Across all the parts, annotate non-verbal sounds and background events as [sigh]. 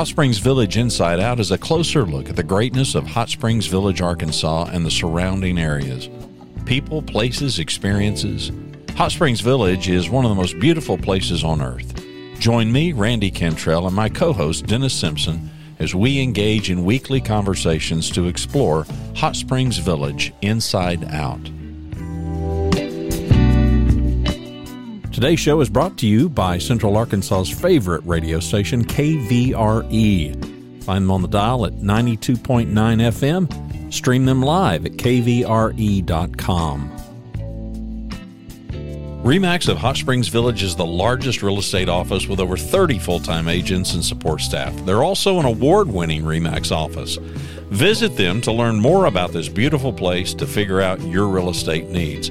Hot Springs Village Inside Out is a closer look at the greatness of Hot Springs Village, Arkansas, and the surrounding areas. People, places, experiences. Hot Springs Village is one of the most beautiful places on earth. Join me, Randy Cantrell, and my co host, Dennis Simpson, as we engage in weekly conversations to explore Hot Springs Village inside out. Today's show is brought to you by Central Arkansas's favorite radio station, KVRE. Find them on the dial at 92.9 FM. Stream them live at kvre.com. REMAX of Hot Springs Village is the largest real estate office with over 30 full time agents and support staff. They're also an award winning REMAX office. Visit them to learn more about this beautiful place to figure out your real estate needs.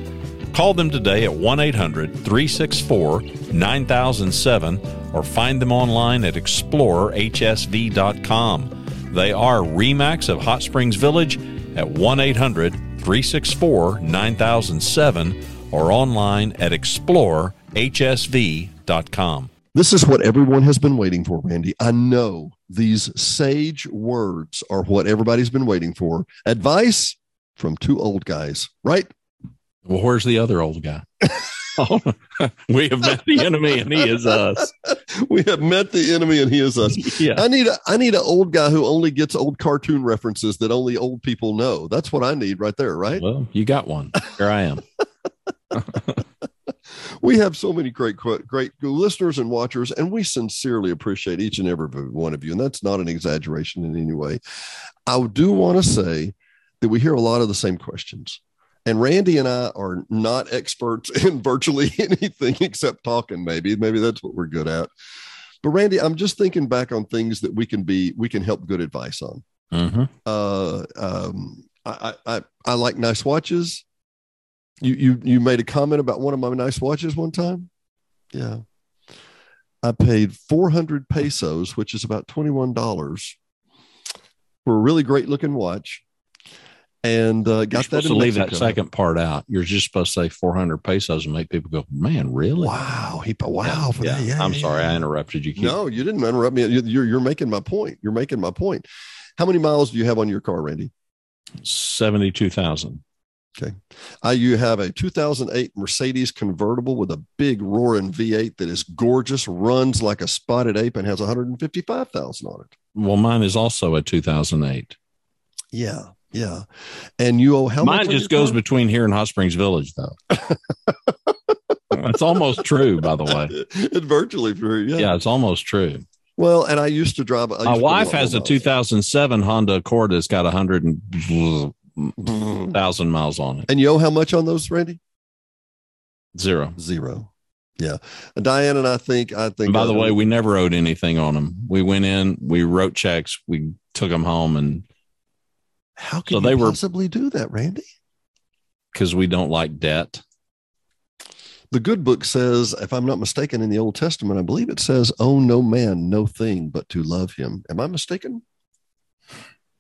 Call them today at 1 800 364 9007 or find them online at explorerhsv.com. They are REMAX of Hot Springs Village at 1 800 364 9007 or online at explorerhsv.com. This is what everyone has been waiting for, Randy. I know these sage words are what everybody's been waiting for. Advice from two old guys, right? Well, where's the other old guy? [laughs] we have met the enemy and he is us. [laughs] we have met the enemy and he is us. [laughs] Yeah. I need a I need an old guy who only gets old cartoon references that only old people know. That's what I need right there, right? Well, you got one. Here I am. we have so many great great listeners and watchers and we sincerely appreciate each and every one of you and that's not an exaggeration in any way i do want to say that we hear a lot of the same questions and Randy and I are not experts [laughs] in virtually [laughs] anything except talking, maybe. Maybe that's what we're good at. But Randy, I'm just thinking back on things that we can be, we can help good advice on. Mm-hmm. Uh, um, I, I, I like nice watches. You, you, you made a comment about one of my nice watches one time. Yeah. I paid 400 pesos, which is about $21 for a really great looking watch and uh, got that. to leave that second part out. You're just supposed to say 400 pesos and make people go, "Man, really? Wow, he wow." Yeah, yeah. yeah I'm yeah, sorry, I interrupted you. Keep. No, you didn't interrupt me. You're you're making my point. You're making my point. How many miles do you have on your car, Randy? Seventy-two thousand. Okay. Uh, you have a 2008 Mercedes convertible with a big roaring V8 that is gorgeous, runs like a spotted ape, and has 155,000 on it. Well, mine is also a 2008. Yeah. Yeah. And you owe how Mine much? Mine just goes between here and Hot Springs Village, though. [laughs] it's almost true, by the way. It's virtually true. Yeah. Yeah, it's almost true. Well, and I used to drive. My wife has a 2007 Honda Accord that's got a hundred thousand miles on it. And you owe how much on those, Randy? Zero. Zero. Yeah. Diane and I think I think. And by the way, we never owed anything on them. We went in, we wrote checks, we took them home, and how can so they possibly were, do that, Randy? Because we don't like debt. The good book says, if I'm not mistaken, in the Old Testament, I believe it says, "Own no man, no thing, but to love him." Am I mistaken?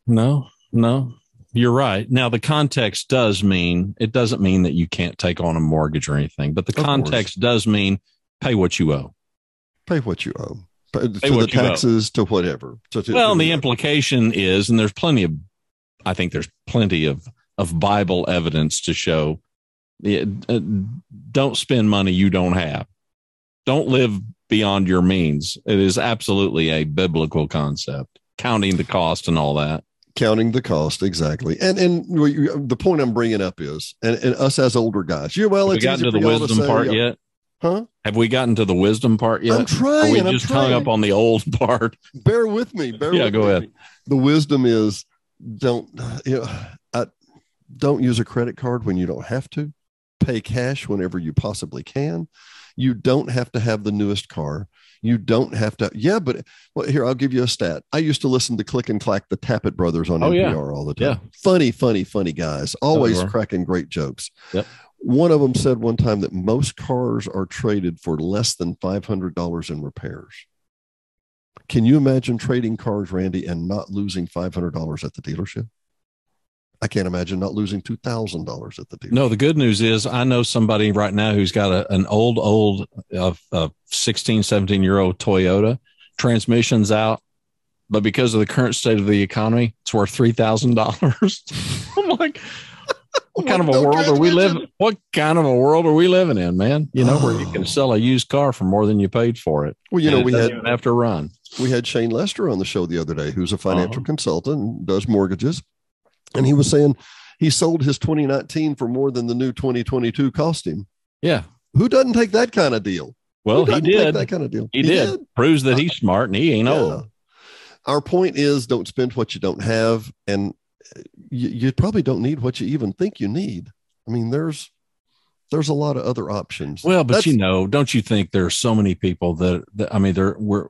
No, no, you're right. Now, the context does mean it doesn't mean that you can't take on a mortgage or anything, but the of context course. does mean pay what you owe. Pay what you owe. Pay, to the taxes, to whatever. To, to, well, to the implication is, and there's plenty of I think there's plenty of of Bible evidence to show uh, don't spend money you don't have. Don't live beyond your means. It is absolutely a biblical concept, counting the cost and all that. Counting the cost, exactly. And and the point I'm bringing up is, and, and us as older guys, you well, Have we gotten to the wisdom to say, part yet? Huh? Have we gotten to the wisdom part yet? I'm trying. Are we just hung up on the old [laughs] part. Bear with me. Bear yeah, go me. ahead. The wisdom is don't you know I, don't use a credit card when you don't have to. Pay cash whenever you possibly can. You don't have to have the newest car. You don't have to yeah but well here i'll give you a stat. I used to listen to click and clack the tappet brothers on oh, npr yeah. all the time. Yeah. funny funny funny guys. Always cracking great jokes. Yep. one of them said one time that most cars are traded for less than $500 in repairs can you imagine trading cars, Randy, and not losing $500 at the dealership? I can't imagine not losing $2,000 at the dealership. No, the good news is I know somebody right now who's got a, an old, old uh, uh, 16, 17 year old Toyota transmissions out. but because of the current state of the economy, it's worth three thousand dollars. [laughs] I'm like, what [laughs] kind of a world are we living? What kind of a world are we living in, man? You know, where you can [sighs] sell a used car for more than you paid for it. Well, you know, we had have to run. We had Shane Lester on the show the other day, who's a financial uh-huh. consultant and does mortgages, and he was saying he sold his 2019 for more than the new 2022 cost him. Yeah, who doesn't take that kind of deal? Well, he did that kind of deal. He, he did. did. Proves that he's smart and he ain't yeah. old. Our point is, don't spend what you don't have, and you, you probably don't need what you even think you need. I mean, there's there's a lot of other options. Well, but That's, you know, don't you think there's so many people that, that I mean, there we're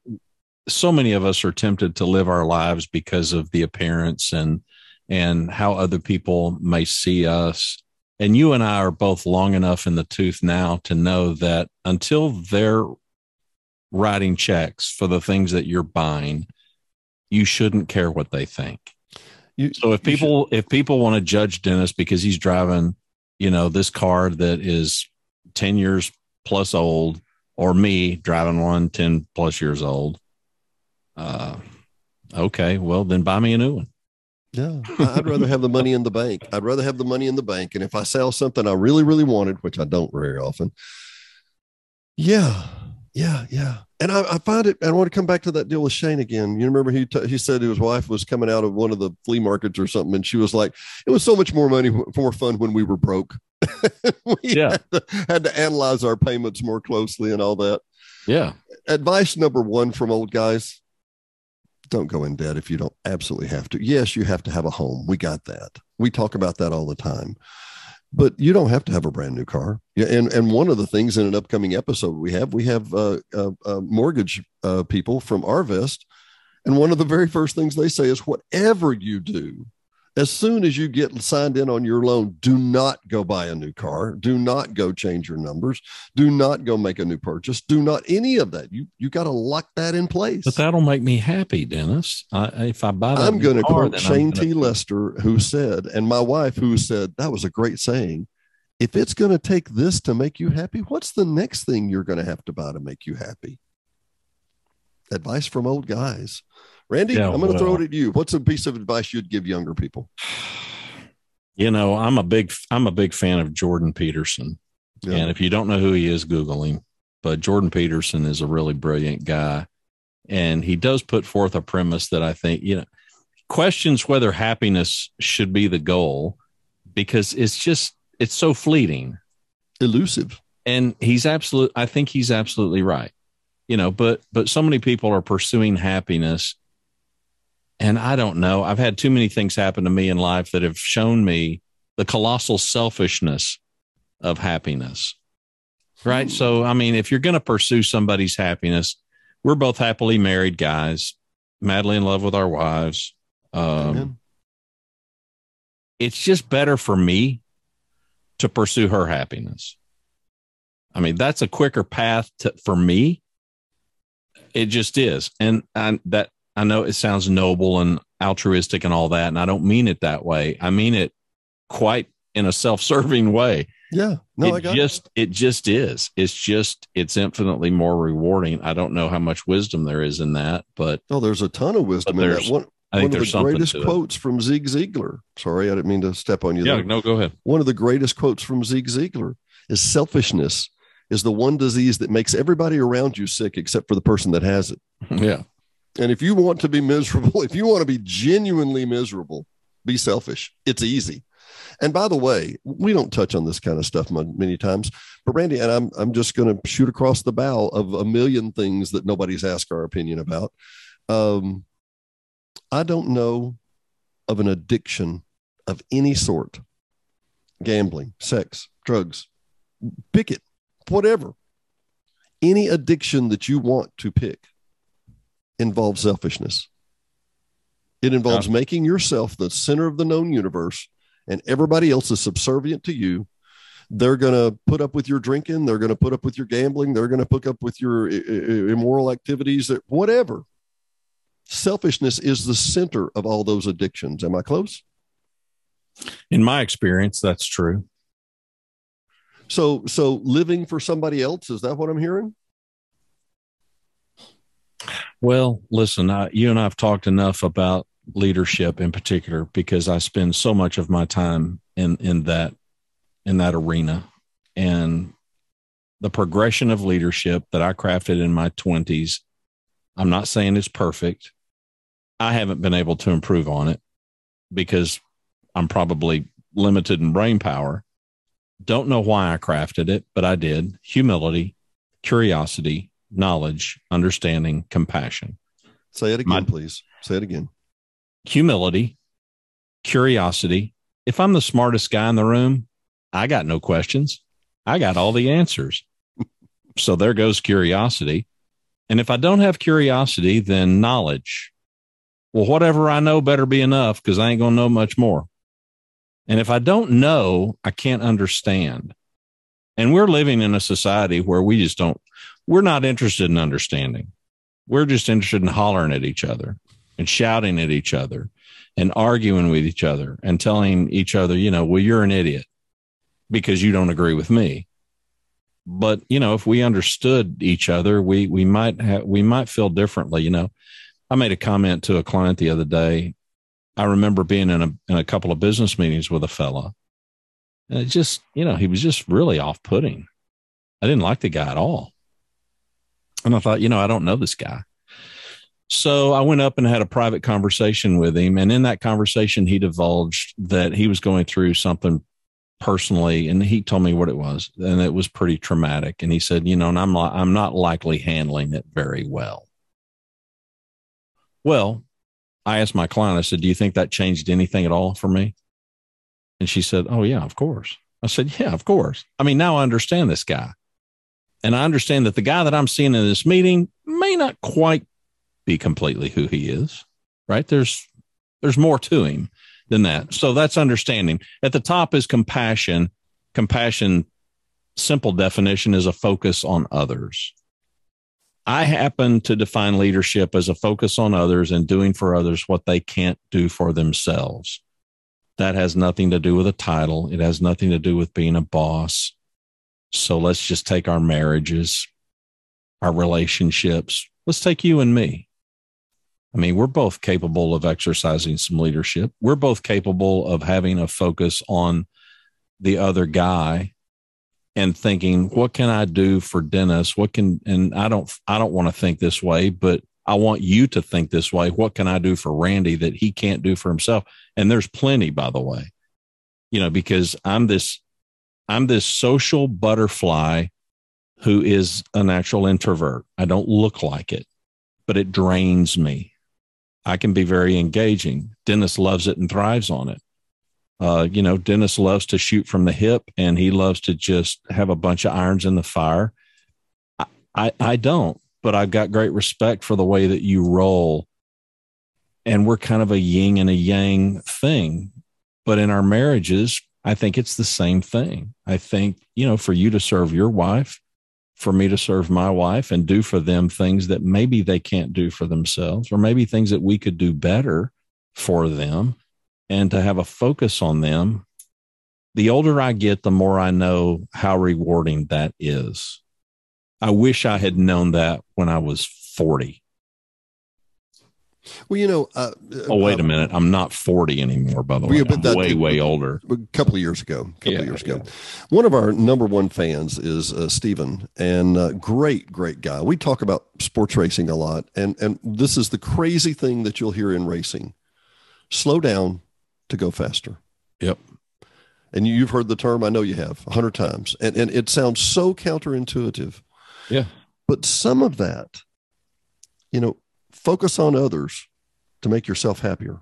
so many of us are tempted to live our lives because of the appearance and and how other people may see us. And you and I are both long enough in the tooth now to know that until they're writing checks for the things that you're buying, you shouldn't care what they think. You, so if people should. if people want to judge Dennis because he's driving, you know, this car that is 10 years plus old, or me driving one 10 plus years old, uh, okay, well then buy me a new one. Yeah, I'd rather have the money in the bank. I'd rather have the money in the bank, and if I sell something I really, really wanted, which I don't very often, yeah, yeah, yeah. And I, I, find it, I want to come back to that deal with Shane again. You remember he t- he said his wife was coming out of one of the flea markets or something, and she was like, "It was so much more money, more fun when we were broke." [laughs] we yeah, had to, had to analyze our payments more closely and all that. Yeah. Advice number one from old guys: Don't go in debt if you don't absolutely have to. Yes, you have to have a home. We got that. We talk about that all the time but you don't have to have a brand new car. Yeah, and and one of the things in an upcoming episode we have we have uh, uh, uh, mortgage uh, people from Arvest, and one of the very first things they say is whatever you do, as soon as you get signed in on your loan, do not go buy a new car. Do not go change your numbers. Do not go make a new purchase. Do not any of that. You you got to lock that in place. But that'll make me happy, Dennis. I, if I buy, I'm going to quote Shane T. Lester, who said, and my wife, who said that was a great saying. If it's going to take this to make you happy, what's the next thing you're going to have to buy to make you happy? Advice from old guys. Randy, yeah, I'm going to well, throw it at you. What's a piece of advice you'd give younger people? [sighs] You know, I'm a big I'm a big fan of Jordan Peterson. Yeah. And if you don't know who he is, Google him. But Jordan Peterson is a really brilliant guy. And he does put forth a premise that I think, you know, questions whether happiness should be the goal because it's just it's so fleeting. Elusive. And he's absolute I think he's absolutely right. You know, but but so many people are pursuing happiness and I don't know. I've had too many things happen to me in life that have shown me the colossal selfishness of happiness. Right. So, I mean, if you're going to pursue somebody's happiness, we're both happily married guys, madly in love with our wives. Um, it's just better for me to pursue her happiness. I mean, that's a quicker path to, for me. It just is. And I, that I know it sounds noble and altruistic and all that, and I don't mean it that way. I mean it quite in a self-serving way. Yeah. No, it just it. it just is. It's just it's infinitely more rewarding. I don't know how much wisdom there is in that, but oh, there's a ton of wisdom in that. One, I think one of the greatest quotes it. from Zig Ziglar. Sorry, I didn't mean to step on you. Yeah, there. no, go ahead. One of the greatest quotes from Zig Ziglar is selfishness is the one disease that makes everybody around you sick except for the person that has it. [laughs] Yeah. And if you want to be miserable, [laughs] if you want to be genuinely miserable, be selfish. It's easy. And by the way, we don't touch on this kind of stuff many times, but Randy, and I'm, I'm just going to shoot across the bow of a million things that nobody's asked our opinion about. Um, I don't know of an addiction of any sort gambling, sex, drugs, pick it, whatever. Any addiction that you want to pick involves selfishness. It involves yeah. making yourself the center of the known universe and everybody else is subservient to you. They're going to put up with your drinking. They're going to put up with your gambling. They're going to put up with your immoral activities, whatever. Selfishness is the center of all those addictions. Am I close? In my experience, that's true. So, so living for somebody else, is that what I'm hearing? Well, listen, I, you and I have talked enough about leadership in particular because I spend so much of my time in in that in that arena and the progression of leadership that I crafted in my 20s. I'm not saying it's perfect. I haven't been able to improve on it because I'm probably limited in brain power. Don't know why I crafted it, but I did. Humility, curiosity, knowledge, understanding, compassion. Say it again, my, please. Say it again. Humility, curiosity. If I'm the smartest guy in the room, I got no questions. I got all the answers. [laughs] so there goes curiosity. And if I don't have curiosity, then knowledge. Well, whatever I know better be enough because I ain't going to know much more. And if I don't know, I can't understand. And we're living in a society where we just don't, we're not interested in understanding. We're just interested in hollering at each other and shouting at each other and arguing with each other and telling each other, you know, well, you're an idiot because you don't agree with me. But, you know, if we understood each other, we, we might have, we might feel differently. You know, I made a comment to a client the other day I remember being in a in a couple of business meetings with a fella, and it just you know he was just really off putting. I didn't like the guy at all, and I thought you know I don't know this guy. So I went up and had a private conversation with him, and in that conversation he divulged that he was going through something personally, and he told me what it was, and it was pretty traumatic. And he said, you know, and I'm I'm not likely handling it very well. Well, I asked my client, I said, Do you think that changed anything at all for me? And she said, Oh, yeah, of course. I said, Yeah, of course. I mean, now I understand this guy. And I understand that the guy that I'm seeing in this meeting may not quite be completely who he is, right? There's there's more to him than that. So that's understanding. At the top is compassion. Compassion, simple definition, is a focus on others. I happen to define leadership as a focus on others and doing for others what they can't do for themselves. That has nothing to do with a title. It has nothing to do with being a boss. So let's just take our marriages, our relationships. Let's take you and me. I mean, we're both capable of exercising some leadership. We're both capable of having a focus on the other guy and thinking, what can I do for Dennis? What can, and I don't, I don't want to think this way, but I want you to think this way. What can I do for Randy that he can't do for himself? And there's plenty, by the way, you know, because I'm this, I'm this social butterfly who is a natural introvert. I don't look like it, but it drains me. I can be very engaging. Dennis loves it and thrives on it. Uh, you know, Dennis loves to shoot from the hip and he loves to just have a bunch of irons in the fire. I, I, I don't, but I've got great respect for the way that you roll. And we're kind of a yin and a yang thing. But in our marriages, I think it's the same thing. I think, you know, for you to serve your wife, for me to serve my wife and do for them things that maybe they can't do for themselves, or maybe things that we could do better for them and to have a focus on them. The older I get, the more I know how rewarding that is. I wish I had known that when I was 40. Well, you know. Uh, oh, wait uh, a minute. I'm not 40 anymore, by the way. I'm that, way, way older. A couple of years ago. A couple yeah, of years yeah. ago. One of our number one fans is uh, Stephen, and uh, great, great guy. We talk about sports racing a lot, and and this is the crazy thing that you'll hear in racing. Slow down, to go faster. Yep. And you've heard the term, I know you have a hundred times, and, and it sounds so counterintuitive. Yeah. But some of that, you know, focus on others to make yourself happier.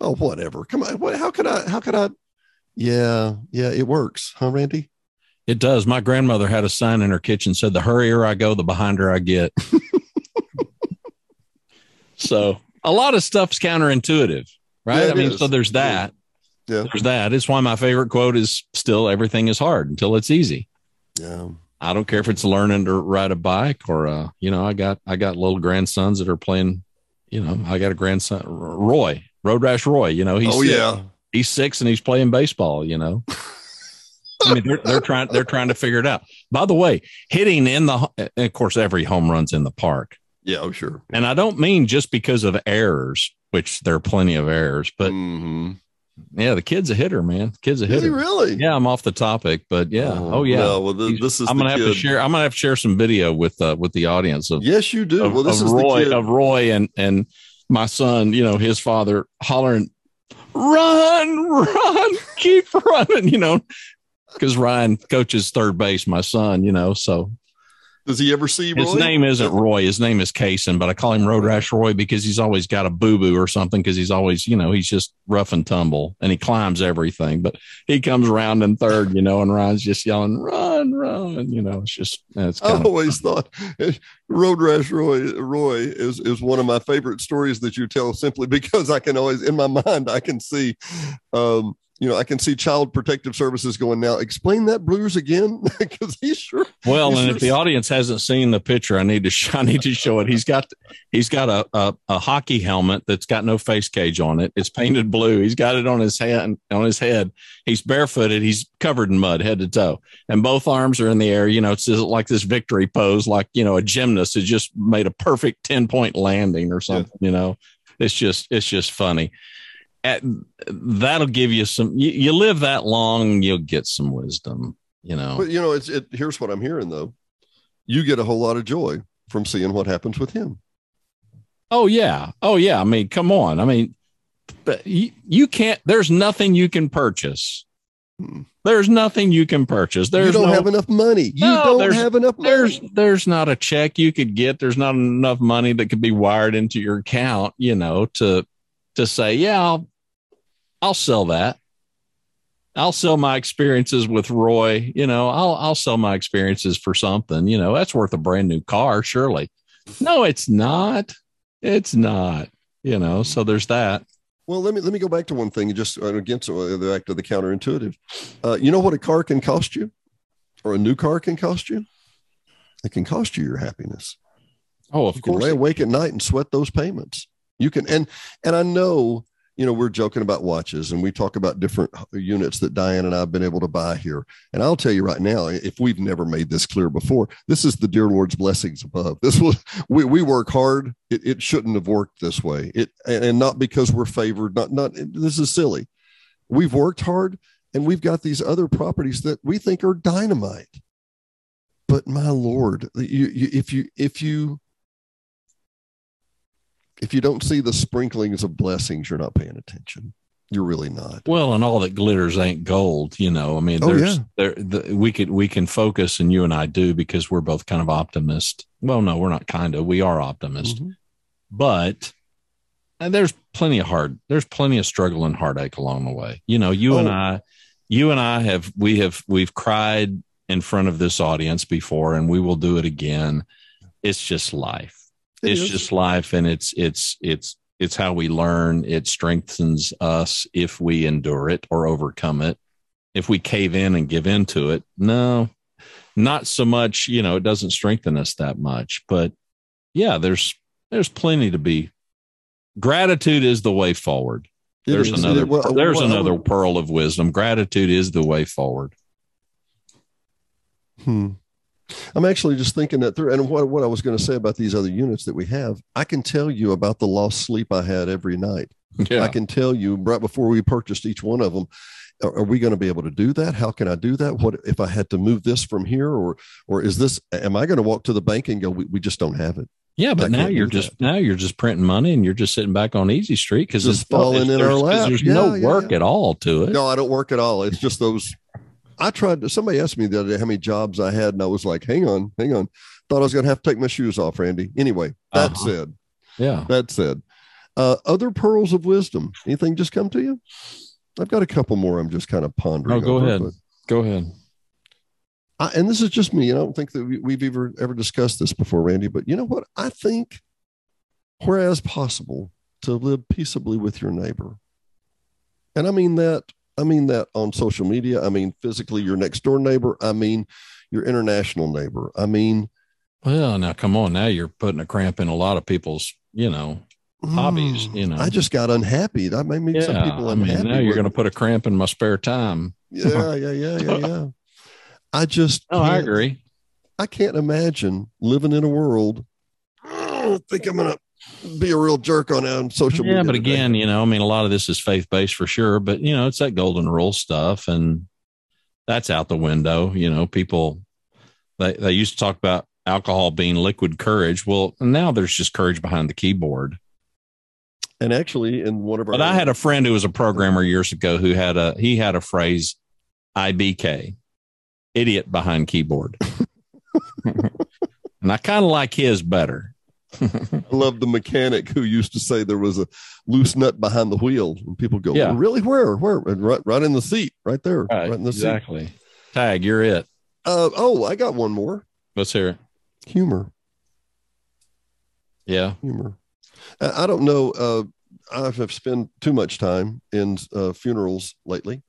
Oh, whatever. Come on. What, how could I, how could I? Yeah. Yeah. It works. Huh, Randy? It does. My grandmother had a sign in her kitchen said, the hurrier I go, the behinder I get. [laughs] so a lot of stuff's counterintuitive right? Yeah, I mean, is. so there's that. Yeah. There's that. It's why my favorite quote is still everything is hard until it's easy. Yeah. I don't care if it's learning to ride a bike or uh, you know, I got I got little grandsons that are playing, you know, I got a grandson Roy, Road Rash Roy, you know, he's Oh yeah. He's six and he's playing baseball, you know. [laughs] I mean, they're, they're trying they're trying to figure it out. By the way, hitting in the of course every home runs in the park. Yeah, oh sure. And I don't mean just because of errors, which there are plenty of errors, but Mhm. Yeah, the kid's a hitter, man. The kid's a hitter. really? Yeah, I'm off the topic, but yeah. Oh, yeah. No, well, th- this is I'm gonna have to share. I'm gonna have to share some video with uh, with the audience of, Yes, you do. of, well, this is Roy the kid. of Roy and and my son. You know, his father hollering, "Run, run, keep running!" [laughs] You know, because Ryan coaches third base. My son, you know, so Does he ever see his name isn't Roy. His name is Kaysen, but I call him Road Rash Roy because he's always got a boo boo or something. Because he's always, you know, he's just rough and tumble and he climbs everything. But he comes around in third, you know, and Ryan's just yelling, "Run, run!" And you know, it's just it's I always thought [laughs] Road Rash Roy Roy is is one of my favorite stories that you tell simply [laughs] because I can always in my mind I can see um you know I can see child protective services going now explain that blues again [laughs] because he's sure well. he's And sure- if the audience hasn't seen the picture, I need to sh- [laughs] I need to show it. He's got he's got a, a a hockey helmet that's got no face cage on it. It's painted blue. He's got it on his head on his head. He's barefooted. He's covered in mud head to toe, and both arms are in the air. You know, it's like this victory pose, like you know a gymnast has just made a perfect ten point landing or something. You know, it's just it's just funny. At, that'll give you some. You, you live that long, you'll get some wisdom. You know. but you know it's it here's what I'm hearing though you get a whole lot of joy from seeing what happens with him Oh yeah. Oh yeah. I mean, come on. I mean, but you, you can't. There's nothing you can purchase. Hmm. There's nothing you can purchase. There's you don't no, have enough money you No, don't have enough money there's there's not a check you could get. There's not enough money that could be wired into your account. You know, to to say, yeah, I'll I'll sell that. I'll sell my experiences with Roy. You know, I'll I'll sell my experiences for something. You know, that's worth a brand new car, surely. No, it's not. It's not. You know, so there's that. Well, let me let me go back to one thing. Just uh, against uh, the back to the counterintuitive. Uh, you know what a car can cost you, or a new car can cost you. It can cost you your happiness. Oh, of You can course. lay awake at night and sweat those payments. You can, and and I know you know we're joking about watches, and we talk about different units that Diane and I have been able to buy here. And I'll tell you right now, if we've never made this clear before, this is the dear Lord's blessings above. This was we we work hard. It, it shouldn't have worked this way. It and, and not because we're favored. Not not this is silly. We've worked hard, and we've got these other properties that we think are dynamite. But my Lord, you, you if you if you if you don't see the sprinklings of blessings, you're not paying attention. You're really not. Well, and all that glitters ain't gold, you know. I mean, Oh, there's yeah. there the, we could we can focus, and you and I do because we're both kind of optimist. Well, no, we're not kind of. We are optimist, Mhm. but and there's plenty of hard. There's plenty of struggle and heartache along the way. You know, you and Oh. I, you and I have we have we've cried in front of this audience before, and we will do it again. It's just life It it's is. just life and it's it's it's it's how we learn. It strengthens us if we endure it or overcome it. If we cave in and give in to it no not so much you know it doesn't strengthen us that much. But yeah there's there's plenty to be. Gratitude is the way forward. It there's is. another Well, there's well, another pearl of wisdom. Gratitude is the way forward. Hmm. I'm actually just thinking that through. And what, what I was going to say about these other units that we have, I can tell you about the lost sleep I had every night. yeah I can tell you right before we purchased each one of them. Are, are we going to be able to do that? How can I do that? What if I had to move this from here, or or is this? Am I going to walk to the bank and go? We, we just don't have it. Yeah, but I now you're just now you're just printing money and you're just sitting back on Easy Street because it's falling in our lap. There's Yeah, no yeah, work yeah. at all to it. No, I don't work at all. It's just those. I tried to. Somebody asked me the other day how many jobs I had, and I was like, "Hang on, hang on." Thought I was going to have to take my shoes off, Randy. Anyway, that Uh-huh. said, Yeah. that said, uh, other pearls of wisdom. Anything just come to you? I've got a couple more. I'm just kind of pondering. Oh, go over, ahead. Go ahead. I, and this is just me. I don't think that we, we've ever ever discussed this before, Randy. But you know what? I think, whereas possible, to live peaceably with your neighbor, and I mean that. I mean that on social media. I mean physically your next door neighbor. I mean your international neighbor. I mean Well, now come on. Now you're putting a cramp in a lot of people's, you know, hobbies. mm, You know. I just got unhappy. That made me some yeah. people I mean, now you're going to put a cramp in my spare time. Yeah, yeah, yeah, yeah, yeah. [laughs] I just Oh, I agree. I can't imagine living in a world don't [sighs] think I'm gonna be a real jerk on on social yeah, media. but today. again, you know, I mean, a lot of this is faith based for sure, but you know, it's that golden rule stuff, and that's out the window. You know, people they they used to talk about alcohol being liquid courage. Well, now there's just courage behind the keyboard. and actually, in one of our But I had a friend who was a programmer years ago who had a he had a phrase IBK, idiot behind keyboard. [laughs] and I kind of like his better. I love the mechanic who used to say there was a loose nut behind the wheel, and people go, Yeah. "Really? Where? Where?" And right, right in the seat, right there, right, Right, in the seat. exactly. Tag, you're it. Uh, oh, I got one more. Let's hear it. Humor, Yeah. humor. I, I don't know. Uh, I have spent too much time in uh, funerals lately,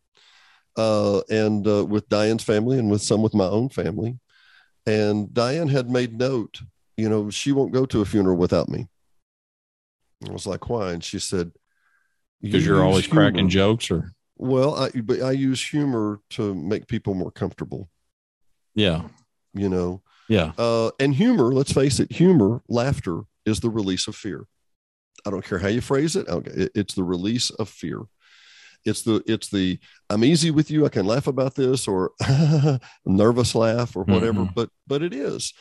uh, and uh, with Diane's family, and with some with my own family. And Diane had made note, you know, she won't go to a funeral without me. I was like, why? And she said, Because "You you're always cracking jokes or Well, I but I use humor to make people more comfortable, yeah. you know. Yeah. Uh, and humor, let's face it, humor, laughter is the release of fear. I don't care how you phrase it. Okay, it's the release of fear. It's the it's the I'm easy with you. I can laugh about this or [laughs] nervous laugh or whatever. Mhm. But but it is,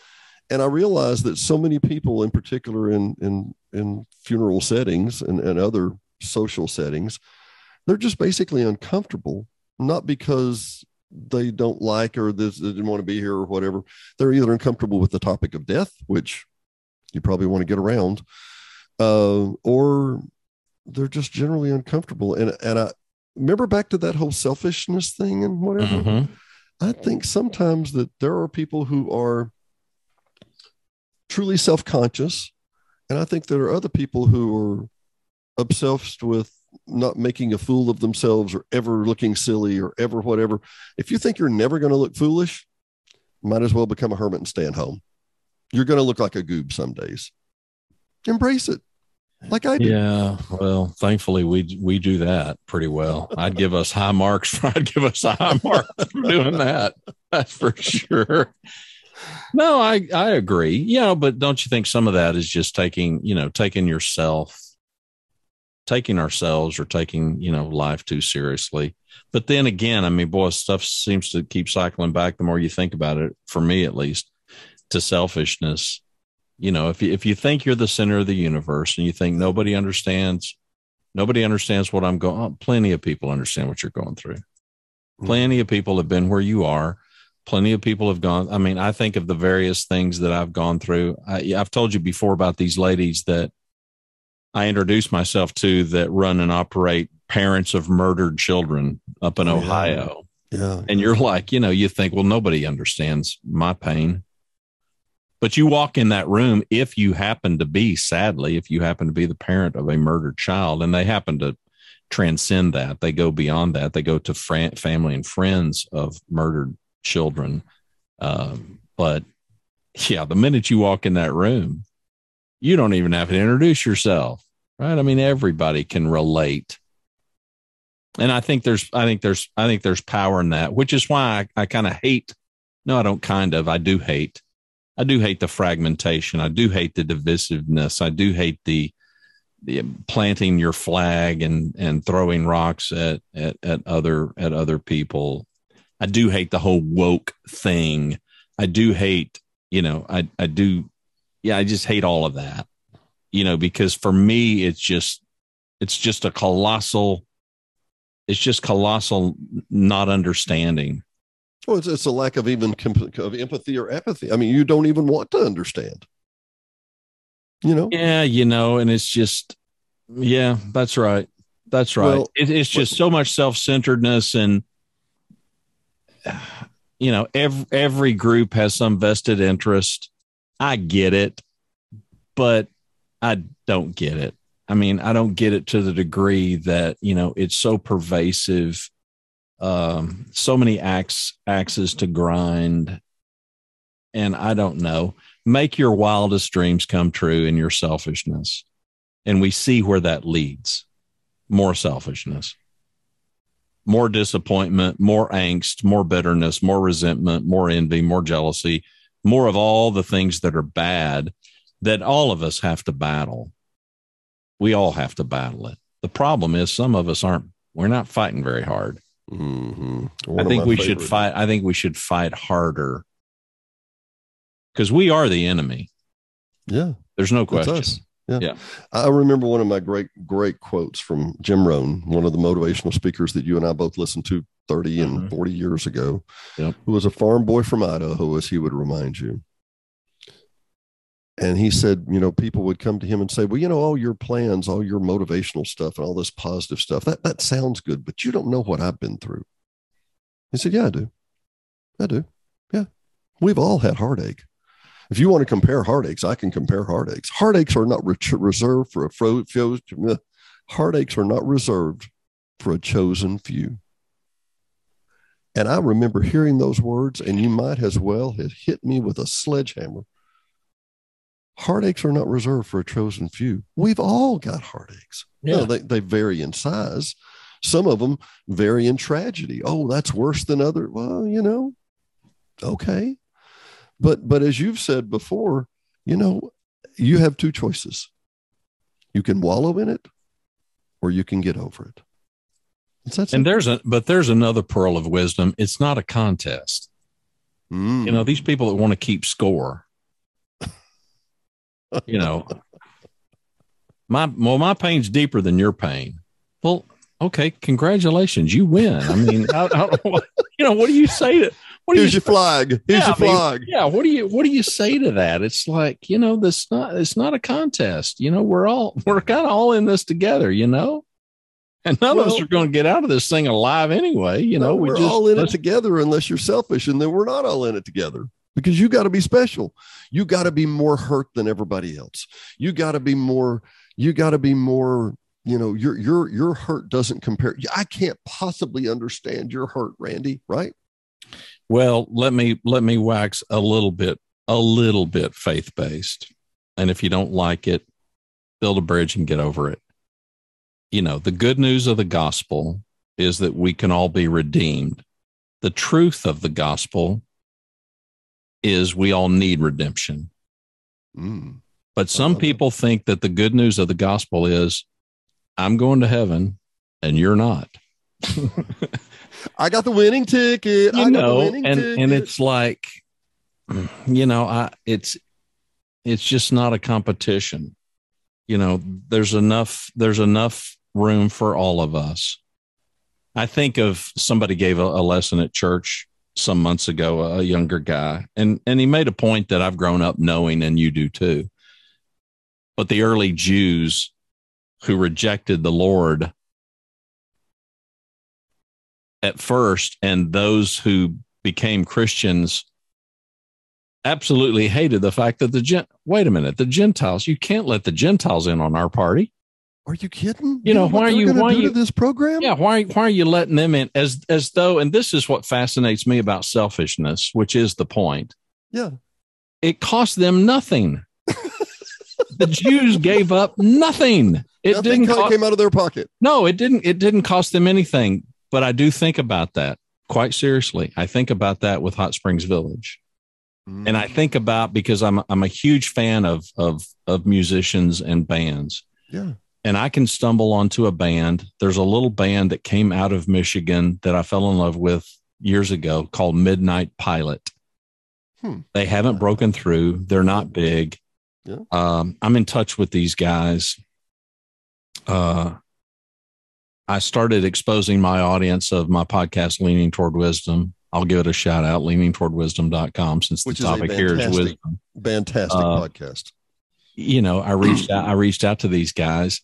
and I realize that so many people, in particular in in in funeral settings and, and other social settings, they're just basically uncomfortable, not because they don't like or this they didn't want to be here or whatever. They're either uncomfortable with the topic of death, which you probably want to get around, uh, or they're just generally uncomfortable. And and I remember back to that whole selfishness thing and whatever. Mhm. I think sometimes that there are people who are truly self-conscious, and I think there are other people who are obsessed with not making a fool of themselves or ever looking silly or ever whatever. If you think you're never going to look foolish, might as well become a hermit and stay at home. You're going to look like a goob some days. Embrace it, like I do. Yeah. Well, thankfully we we do that pretty well. I'd give us high marks for I'd give us a high mark for doing that. [laughs] That's for sure. No, I I agree. You know, but don't you think some of that is just taking, you know, taking yourself taking ourselves or taking, you know, life too seriously. But then again, I mean, boy, stuff seems to keep cycling back the more you think about it, for me at least, to selfishness. You know, if you, if you think you're the center of the universe and you think nobody understands, nobody understands what I'm going, oh, plenty of people understand what you're going through. Mm-hmm. Plenty of people have been where you are. Plenty of people have gone. I mean, I think of the various things that I've gone through. I, I've told you before about these ladies that I introduced myself to that run and operate parents of murdered children up in oh, Yeah. Ohio. Yeah. And you're like, you know, you think, well, nobody understands my pain. But you walk in that room if you happen to be, sadly, if you happen to be the parent of a murdered child, and they happen to transcend that, they go beyond that, they go to fran- family and friends of murdered children. Um, but yeah, the minute you walk in that room, you don't even have to introduce yourself, right? I mean, everybody can relate and I think there's, I think there's, I think there's power in that, which is why I, I kind of hate. No, I don't kind of. I do hate. I do hate the fragmentation. I do hate the divisiveness. I do hate the the planting your flag and and throwing rocks at at at other at other people. I do hate the whole woke thing. I do hate, you know, I I do yeah, I just hate all of that. You know, because for me it's just it's just a colossal it's just colossal not understanding. Well, it's, it's a lack of even comp- of empathy or apathy. I mean, you don't even want to understand. You know, Yeah, you know, and it's just, yeah, that's right. That's right. Well, it, it's just so much self centeredness, and you know, every every group has some vested interest. I get it, but I don't get it. I mean, I don't get it to the degree that you know it's so pervasive. Um, so many axe axes to grind, and I don't know make your wildest dreams come true in your selfishness. And we see where that leads more selfishness, more disappointment, more angst, more bitterness, more resentment, more envy, more jealousy, more of all the things that are bad. that all of us have to battle. We all have to battle it. The problem is some of us aren't, we're not fighting very hard. Mm-hmm. I think we should fight. I think we should fight harder because we are the enemy. Yeah. There's no question. Yeah. Yeah. I remember one of my great, great quotes from Jim Rohn, one of the motivational speakers that you and I both listened to 30 and Mhm. 40 years ago, Yep. who was a farm boy from Idaho, as he would remind you. And he said, you know, people would come to him and say, well, you know, all your plans, all your motivational stuff, and all this positive stuff, that, that sounds good, but you don't know what I've been through. He said, yeah, I do. I do. Yeah. We've all had heartache. If you want to compare heartaches, I can compare heartaches. Heartaches are not re- reserved for a fro- few. Heartaches are not reserved for a chosen few. And I remember hearing those words, and you might as well have hit me with a sledgehammer. Heartaches are not reserved for a chosen few. We've all got heartaches. Yeah. they, they vary in size. Some of them vary in tragedy. Oh, that's worse than other. Well, you know, okay. But but as you've said before, you know, you have two choices. You can wallow in it, or you can get over it. And there's a, but there's another pearl of wisdom. It's not a contest. Mm. You know, these people that want to keep score, [laughs] you know, my, well, my pain's deeper than your pain. Well, okay. Congratulations. You win. I mean, I, I what, you know, what do you say to, what Here's you your flag. Here's Yeah, your I mean, flag. yeah what do you what do you say to that it's like you know this not it's not a contest you know we're all [laughs] we're kind of all in this together you know and none of us are going to get out of this thing alive anyway you know No, we we're just all in it together unless you're selfish, and then we're not all in it together because you got to be special. You got to be more hurt than everybody else. You got to be more. You got to be more. You know, your your your hurt doesn't compare. I can't possibly understand your hurt, Randy. Right? Well let me let me wax a little bit a little bit faith based and if you don't like it build a bridge and get over it. You know the good news of the gospel is that we can all be redeemed. The truth of the gospel is we all need redemption. Mm. but some that. people think that the good news of the gospel is i'm going to heaven and you're not [laughs] I got the winning ticket. I you got the know winning and ticket. and it's like you know i it's it's just not a competition you know there's enough there's enough room for all of us i think of somebody gave a, a lesson at church some months ago a younger guy and and he made a point that i've grown up knowing and you do too but the early jews who rejected the lord at first and those who became christians absolutely hated the fact that the gent wait a minute the gentiles you can't let the gentiles in on our party Are you kidding? You know, what why are you- why do you- to this program? yeah why why are you letting them in as as though and this is what fascinates me about selfishness which is the point Yeah. it cost them nothing the jews gave up nothing it Nothing didn't kinda came out of their pocket. no it didn't it didn't cost them anything but i do think about that quite seriously i think about that with hot springs village and I think about because I'm I'm a huge fan of of of musicians and bands, yeah. and I can stumble onto a band. There's a little band that came out of Michigan that I fell in love with years ago called Midnight Pilot. Hmm. They haven't broken through. They're not big. Yeah. Um, I'm in touch with these guys. Uh, I started exposing my audience of my podcast, Leaning Toward Wisdom. I'll give it a shout out, leaningtowardwisdom.com, since Which the is topic here is wisdom. Fantastic Uh, podcast. You know, I reached out, I reached out to these guys,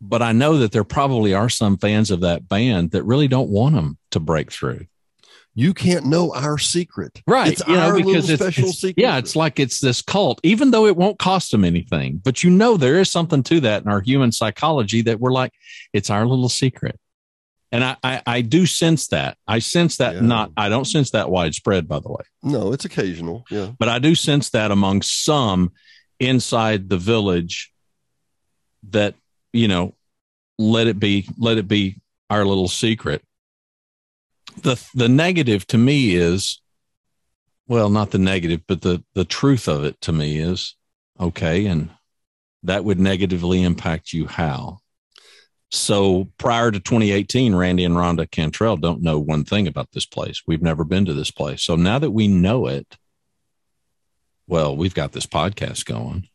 but I know that there probably are some fans of that band that really don't want them to break through. You can't know our secret. Right. It's you know, our because little it's, special it's- secret. yeah, it's like it's this cult, even though it won't cost them anything. But you know, there is something to that in our human psychology that we're like, it's our little secret. And I, I, I do sense that. I sense that Yeah. not, I don't sense that widespread, by the way, no, it's occasional. Yeah. but I do sense that among some inside the village that, you know, let it be, let it be our little secret. The, the negative to me is, well, not the negative, but the, the truth of it to me is Okay. And that would negatively impact you how? So prior to 2018, Randy and Rhonda Cantrell don't know one thing about this place. We've never been to this place. So now that we know it, well, we've got this podcast going.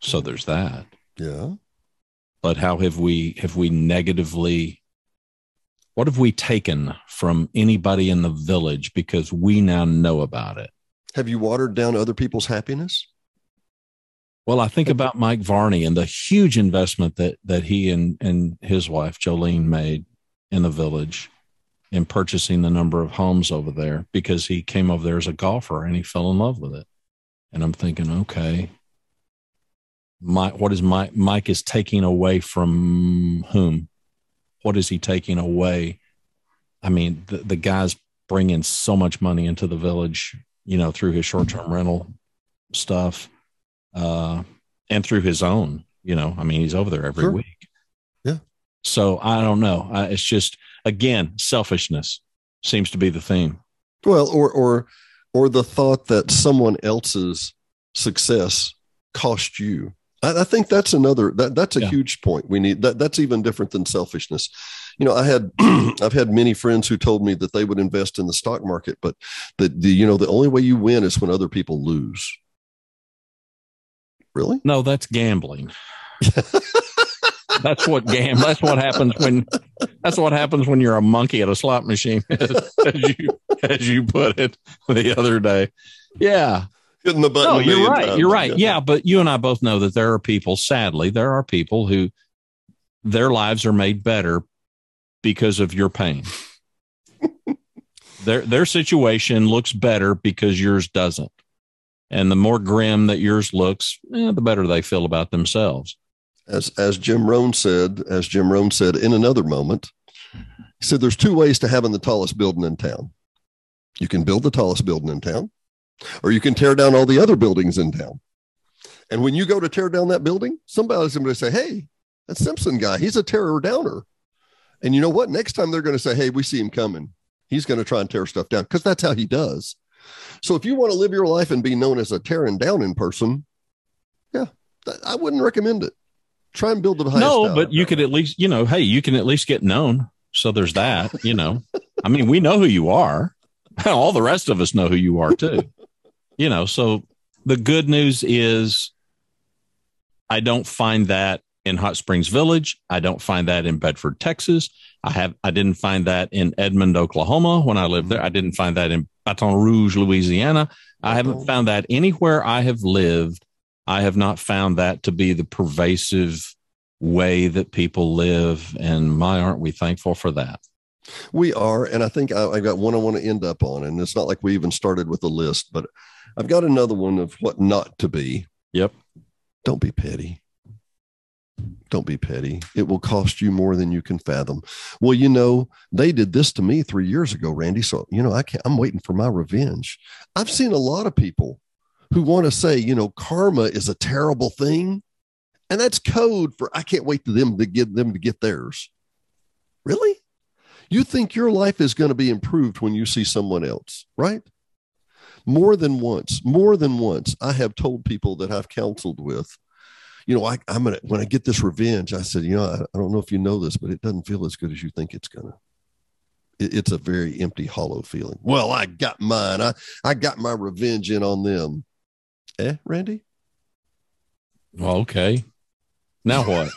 So there's that. Yeah. But how have we have we negatively what have we taken from anybody in the village because we now know about it? Have you watered down other people's happiness? Well, I think about Mike Varney and the huge investment that that he and and his wife Jolene made in the village in purchasing the number of homes over there because he came over there as a golfer and he fell in love with it. And I'm thinking, okay, Mike, what is Mike? Mike is taking away from whom? What is he taking away? I mean, the, the guy's bringing so much money into the village, you know, through his short term rental stuff uh, and through his own. You know, I mean, he's over there every Sure. week. Yeah. So I don't know. I, it's just again selfishness seems to be the theme. Well, or or or the thought that someone else's success cost you. I, I think that's another that that's a Yeah. huge point. We need that. That's even different than selfishness. You know, I had [clears throat] I've had many friends who told me that they would invest in the stock market, but that the you know the only way you win is when other people lose. Really? No, that's gambling. that's what gam. That's what happens when. That's what happens when you're a monkey at a slot machine, [laughs] as you as you put it the other day. Yeah. Hitting the button. No, you're right. times. You're right. Yeah, but you and I both know that there are people. Sadly, there are people who their lives are made better because of your pain. [laughs] their their situation looks better because yours doesn't. And the more grim that yours looks, eh, the better they feel about themselves. as as Jim Rohn said, as Jim Rohn said in another moment, he said there's two ways to having the tallest building in town. You can build the tallest building in town, or you can tear down all the other buildings in town. And when you go to tear down that building, somebody's going to say, "Hey, that Simpson guy, he's a terror downer." And you know what? Next time they're going to say, "Hey, we see him coming. He's going to try and tear stuff down," because that's how he does. So if you want to live your life and be known as a tearing down in person, yeah, I wouldn't recommend it. Try and build the highest. no, but you could at least, you know, hey, you can at least get known. So there's that, you know. I mean, we know who you are. [laughs] All the rest of us know who you are too. You know, so the good news is I don't find that in Hot Springs Village. I don't find that in Bedford, Texas. I have I didn't find that in Edmond, Oklahoma when I lived there. I didn't find that in Baton Rouge, Louisiana. I haven't found that anywhere I have lived. I have not found that to be the pervasive way that people live. And my, aren't we thankful for that? we are, and I think I, I got one I want to end up on, and it's not like we even started with a list, but I've got another one of what not to be. Yep. Don't be petty. Don't be petty. It will cost you more than you can fathom. Well, you know, they did this to me three years ago, Randy. So, you know, I can't, I'm waiting for my revenge. I've seen a lot of people who want to say, you know, karma is a terrible thing. And that's code for I can't wait to them to get them to get theirs. Really? You think your life is going to be improved when you see someone else, right? More than once, more than once, I have told people that I've counseled with, you know, I, I'm gonna when I get this revenge, I said, you know, I, I don't know if you know this, but it doesn't feel as good as you think it's gonna. It, it's a very empty, hollow feeling. Well, I got mine. I I got my revenge in on them. Eh, Randy? Well, okay. Now what?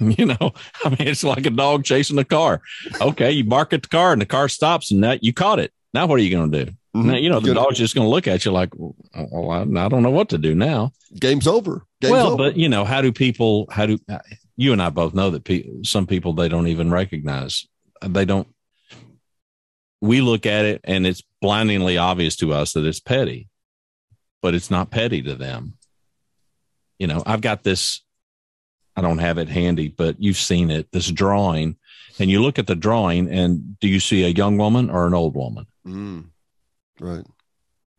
[laughs] you know, I mean, it's like a dog chasing a car. Okay, you bark at the car and the car stops, and that you caught it. Now what are you going to do? Now, you know, the Gonna- dog's just going to look at you like, well, I, I don't know what to do now. Game's over. Game's well, over. but you know, how do people? How do you and I both know that pe- some people they don't even recognize. They don't. We look at it and it's blindingly obvious to us that it's petty, but it's not petty to them. You know, I've got this. I don't have it handy, but you've seen it. This drawing, and you look at the drawing, and do you see a young woman or an old woman? Mm, right.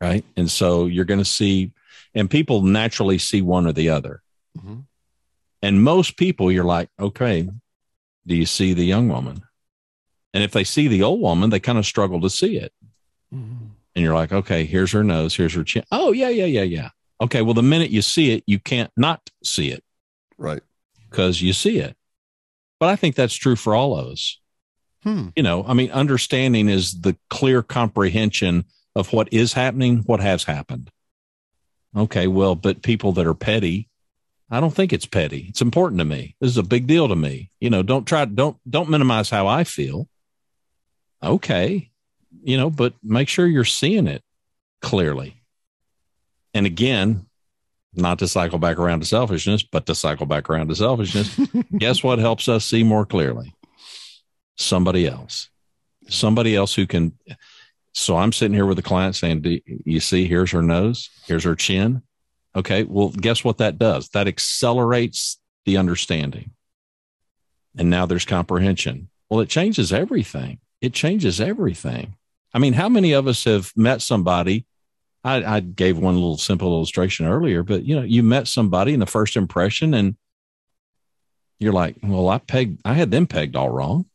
Right, and so you're going to see, and people naturally see one or the other. Mhm. And most people, you're like, okay, do you see the young woman? And if they see the old woman, they kind of struggle to see it. Mhm. And you're like, okay, here's her nose, here's her chin. Oh, yeah, yeah, yeah, yeah. Okay, well, the minute you see it, you can't not see it Right. because you see it. But I think that's true for all of us. Hmm. You know, I mean, understanding is the clear comprehension of what is happening, what has happened. Okay, well, but people that are petty, I don't think it's petty. It's important to me. This is a big deal to me. You know, don't try don't don't minimize how I feel. Okay. You know, but make sure you're seeing it clearly. And again, not to cycle back around to selfishness, but to cycle back around to selfishness. [laughs] guess what helps us see more clearly? Somebody else. Somebody else who can. So I'm sitting here with the client saying, Do you see, here's her nose, here's her chin. Okay. Well, guess what that does? That accelerates the understanding. And now there's comprehension. Well, it changes everything. It changes everything. I mean, how many of us have met somebody? I, I gave one little simple illustration earlier, but you know, you met somebody in the first impression and you're like, well, I pegged, I had them pegged all wrong.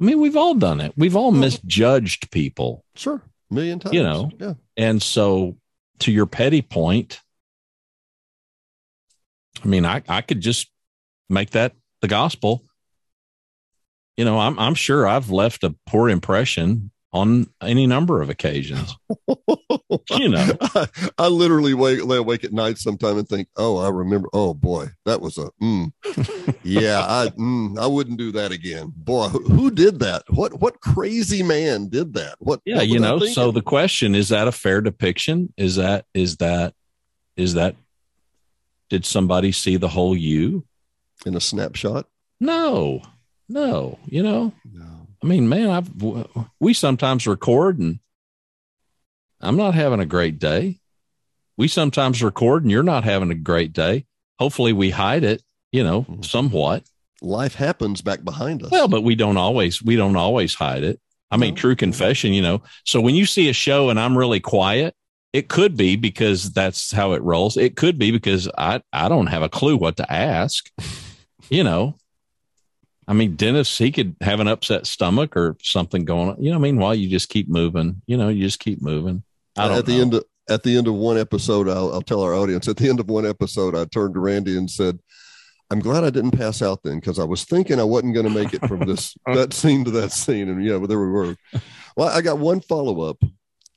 I mean, we've all done it. We've all misjudged people. Sure. A million times. You know. Yeah. And so, to your petty point, I mean, I, I could just make that the gospel. You know, I'm I'm sure I've left a poor impression on any number of occasions. [laughs] you know, I, I literally wake, lay awake at night sometime and think, oh, I remember. Oh boy, that was a, mm. yeah, I, mm, I wouldn't do that again. Boy, who, who did that? What, what crazy man did that? What? yeah, what you know. So the question is that a fair depiction? Is that is that is that did somebody see the whole you? in a snapshot. No, no. You know, No. I mean, man, I've we sometimes record and I'm not having a great day. We sometimes record and you're not having a great day. Hopefully, we hide it, you know, Mhm. somewhat. Life happens back behind us. Well, but we don't always we don't always hide it. I mean, No. true confession, you know. So when you see a show and I'm really quiet, it could be because that's how it rolls. It could be because I I don't have a clue what to ask. You know, I mean, Dennis, he could have an upset stomach or something going on. You know, meanwhile, you just keep moving. You know, you just keep moving. I don't at the know. end of at the end of one episode, I'll, I'll tell our audience. At the end of one episode, I turned to Randy and said, "I'm glad I didn't pass out then because I was thinking I wasn't going to make it from this [laughs] that scene to that scene." And yeah, but there we were. Well, I got one follow up,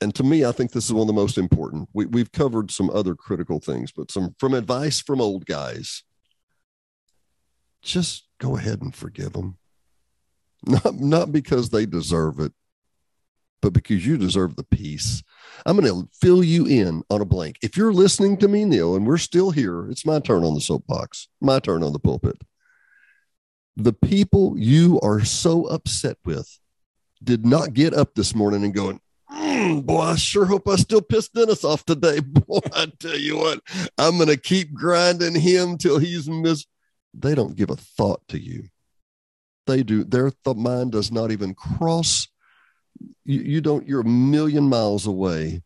and to me, I think this is one of the most important. We, we've covered some other critical things, but some from advice from old guys. Just go ahead and forgive them, [laughs] not not because they deserve it, but because you deserve the peace. I'm going to fill you in on a blank. If you're listening to me, Neil, and we're still here, it's my turn on the soapbox, my turn on the pulpit. The people you are so upset with did not get up this morning and going, "Mm, boy, I sure hope I still piss Dennis off today. [laughs] Boy, I tell you what, I'm going to keep grinding him till he's mis. They don't give a thought to you. They do. Their th- mind does not even cross you, you don't you're a million miles away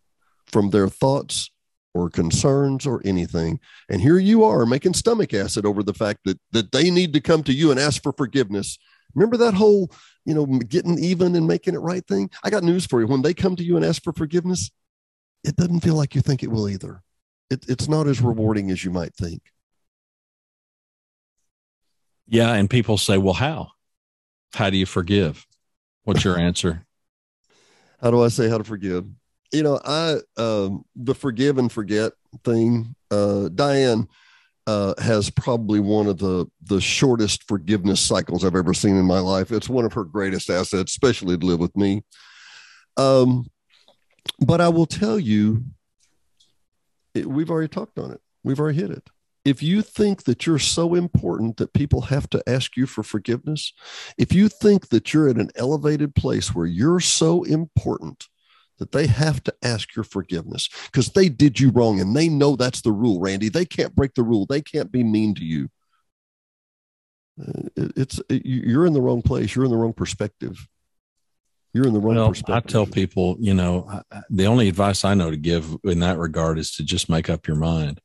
from their thoughts or concerns or anything. And here you are making stomach acid over the fact that that they need to come to you and ask for forgiveness. Remember that whole you know getting even and making it right thing? I got news for you. When they come to you and ask for forgiveness it doesn't feel like you think it will either. It, it's not as rewarding as you might think Yeah, and people say, "Well, how? How do you forgive?" What's your answer? [laughs] how do I say how to forgive? You know, I um, the forgive and forget thing. Uh, Diane uh, has probably one of the the shortest forgiveness cycles I've ever seen in my life. It's one of her greatest assets, especially to live with me. Um, but I will tell you, it, we've already talked on it. We've already hit it. If you think that you're so important that people have to ask you for forgiveness, if you think that you're at an elevated place where you're so important that they have to ask your forgiveness because they did you wrong and they know that's the rule, Randy. They can't break the rule. They can't be mean to you. Uh, It's it- you're in the wrong place. You're in the wrong perspective. You're in the wrong Well, I tell people, you know, the only advice I know to give in that regard is to just make up your mind.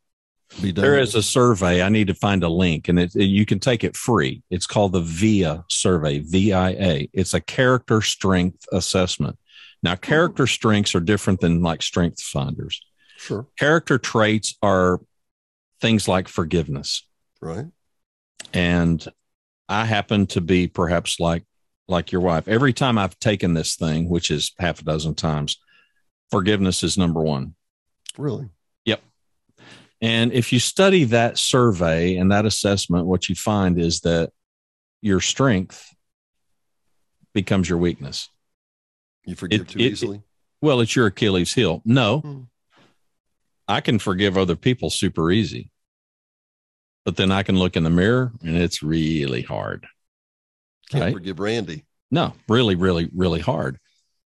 Be done. There is a survey. I need to find a link, and it, you can take it free. It's called the VIA survey, V-I-A. It's a character strength assessment. Now, hmm. character strengths are different than like strength finders. Sure. Character traits are things like forgiveness. Right. And I happen to be perhaps like like your wife. Every time I've taken this thing, which is half a dozen times, forgiveness is number one. Really? And if you study that survey and that assessment, what you find is that your strength becomes your weakness. You forgive It- too it- easily? Well, it's your Achilles heel. No, Hmm. I can forgive other people super easy. But then I can look in the mirror and it's really hard. Can't Right. forgive Randy. No, really, really, really hard.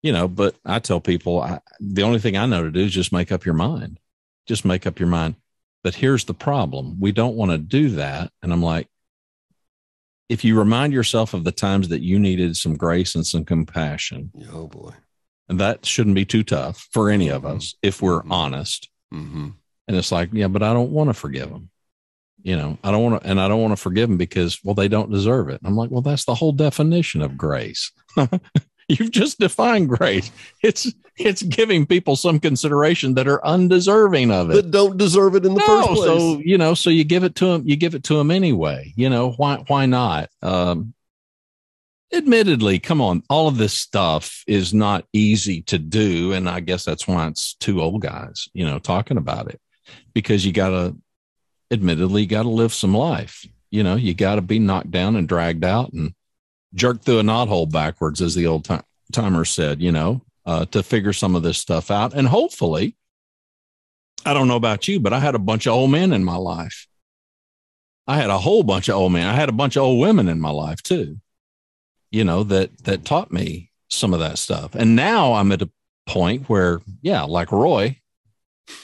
You know, but I tell people I, the only thing I know to do is just make up your mind. Just make up your mind. But here's the problem we don't want to do that. And I'm like, if you remind yourself of the times that you needed some grace and some compassion, Oh boy. and that shouldn't be too tough for any of Mhm. us if we're Mhm. honest. Mm-hmm. And it's like, yeah, but I don't want to forgive them. You know, I don't want to, and I don't want to forgive them because, well, they don't deserve it. I'm like, well, that's the whole definition of grace. [laughs] [laughs] You've just defined grace. It's it's giving people some consideration that are undeserving of it. That don't deserve it in the first place. so you know, so you give it to them. You give it to them anyway. You know why? Why not? Um, admittedly, come on, all of this stuff is not easy to do, and I guess that's why it's two old guys, you know, talking about it because you got to, admittedly, got to live some life. You know, you got to be knocked down and dragged out and jerked through a knothole backwards, as the old time timer said. You know, uh, to figure some of this stuff out, and hopefully. I don't know about you, but I had a bunch of old men in my life. I had a whole bunch of old men. I had a bunch of old women in my life too. You know that that taught me some of that stuff. And now I'm at a point where, yeah, like Roy,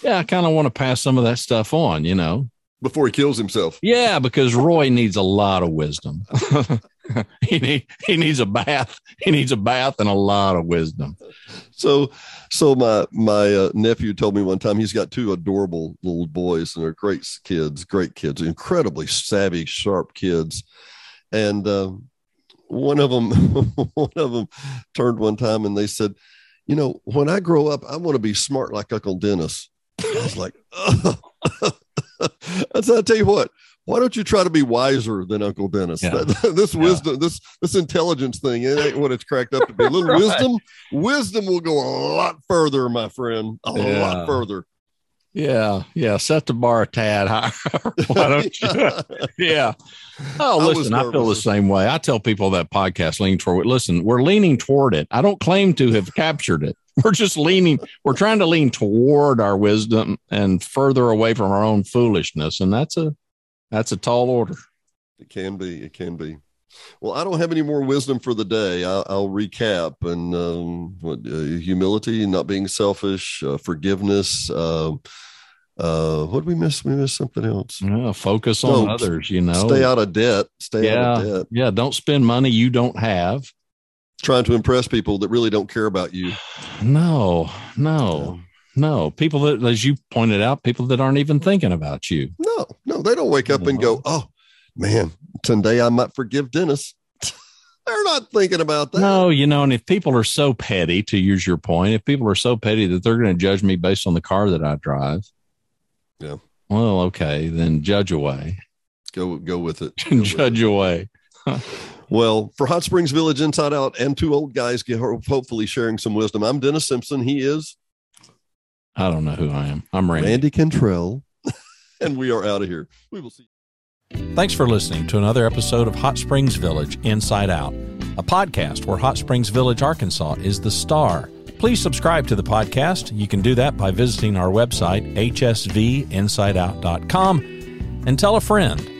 yeah, I kind of want to pass some of that stuff on. You know, Before he kills himself. yeah, because Roy needs a lot of wisdom. [laughs] [laughs] he need, he needs a bath. He needs a bath and a lot of wisdom. So, so my my uh, nephew told me one time he's got two adorable little boys and they're great kids, great kids, incredibly savvy, sharp kids, and um, one of them [laughs] one of them turned one time and they said, you know, when I grow up, I want to be smart like Uncle Dennis. I was like, [laughs] said, I tell you what. Why don't you try to be wiser than Uncle Dennis? Yeah. this Yeah. wisdom, this this intelligence thing, it ain't what it's cracked up to be. A [laughs] little Right. wisdom, wisdom will go a lot further, my friend. A Yeah. lot further. Yeah, yeah. Set the bar a tad higher. [laughs] Why don't you? [laughs] yeah. Oh, listen, I, feel the same way. I tell people that podcast lean toward. it. Listen, we're leaning toward it. I don't claim to have captured it. We're just leaning. We're trying to lean toward our wisdom and further away from our own foolishness, and that's a that's a tall order. It can be. It can be. Well, I don't have any more wisdom for the day. I'll, I'll recap and um, what, uh, humility, not being selfish, uh, forgiveness. Um, uh, what did we miss? We missed something else. Yeah, focus on No, others. You know. Stay out of debt. Stay out of debt. yeah. Don't spend money you don't have. Trying to impress people that really don't care about you. No, no, no. People that, as you pointed out, people that aren't even thinking about you. No, no, they don't wake up and go, "Oh, man, today I might forgive Dennis." [laughs] They're not thinking about that. No, you know, and if people are so petty, to use your point, if people are so petty that they're going to judge me based on the car that I drive, Yeah. Well, okay, then judge away. Go, go with it. Go with it. judge away. [laughs] Well, for Hot Springs Village Inside Out and two old guys, hopefully sharing some wisdom. I'm Dennis Simpson. He is I don't know who I am. I'm Randy. Randy Cantrell, [laughs] and we are out of here. We will see. Thanks for listening to another episode of Hot Springs Village Inside Out, a podcast where Hot Springs Village, Arkansas is the star. Please subscribe to the podcast. You can do that by visiting our website, hsvinsideout.com, and tell a friend.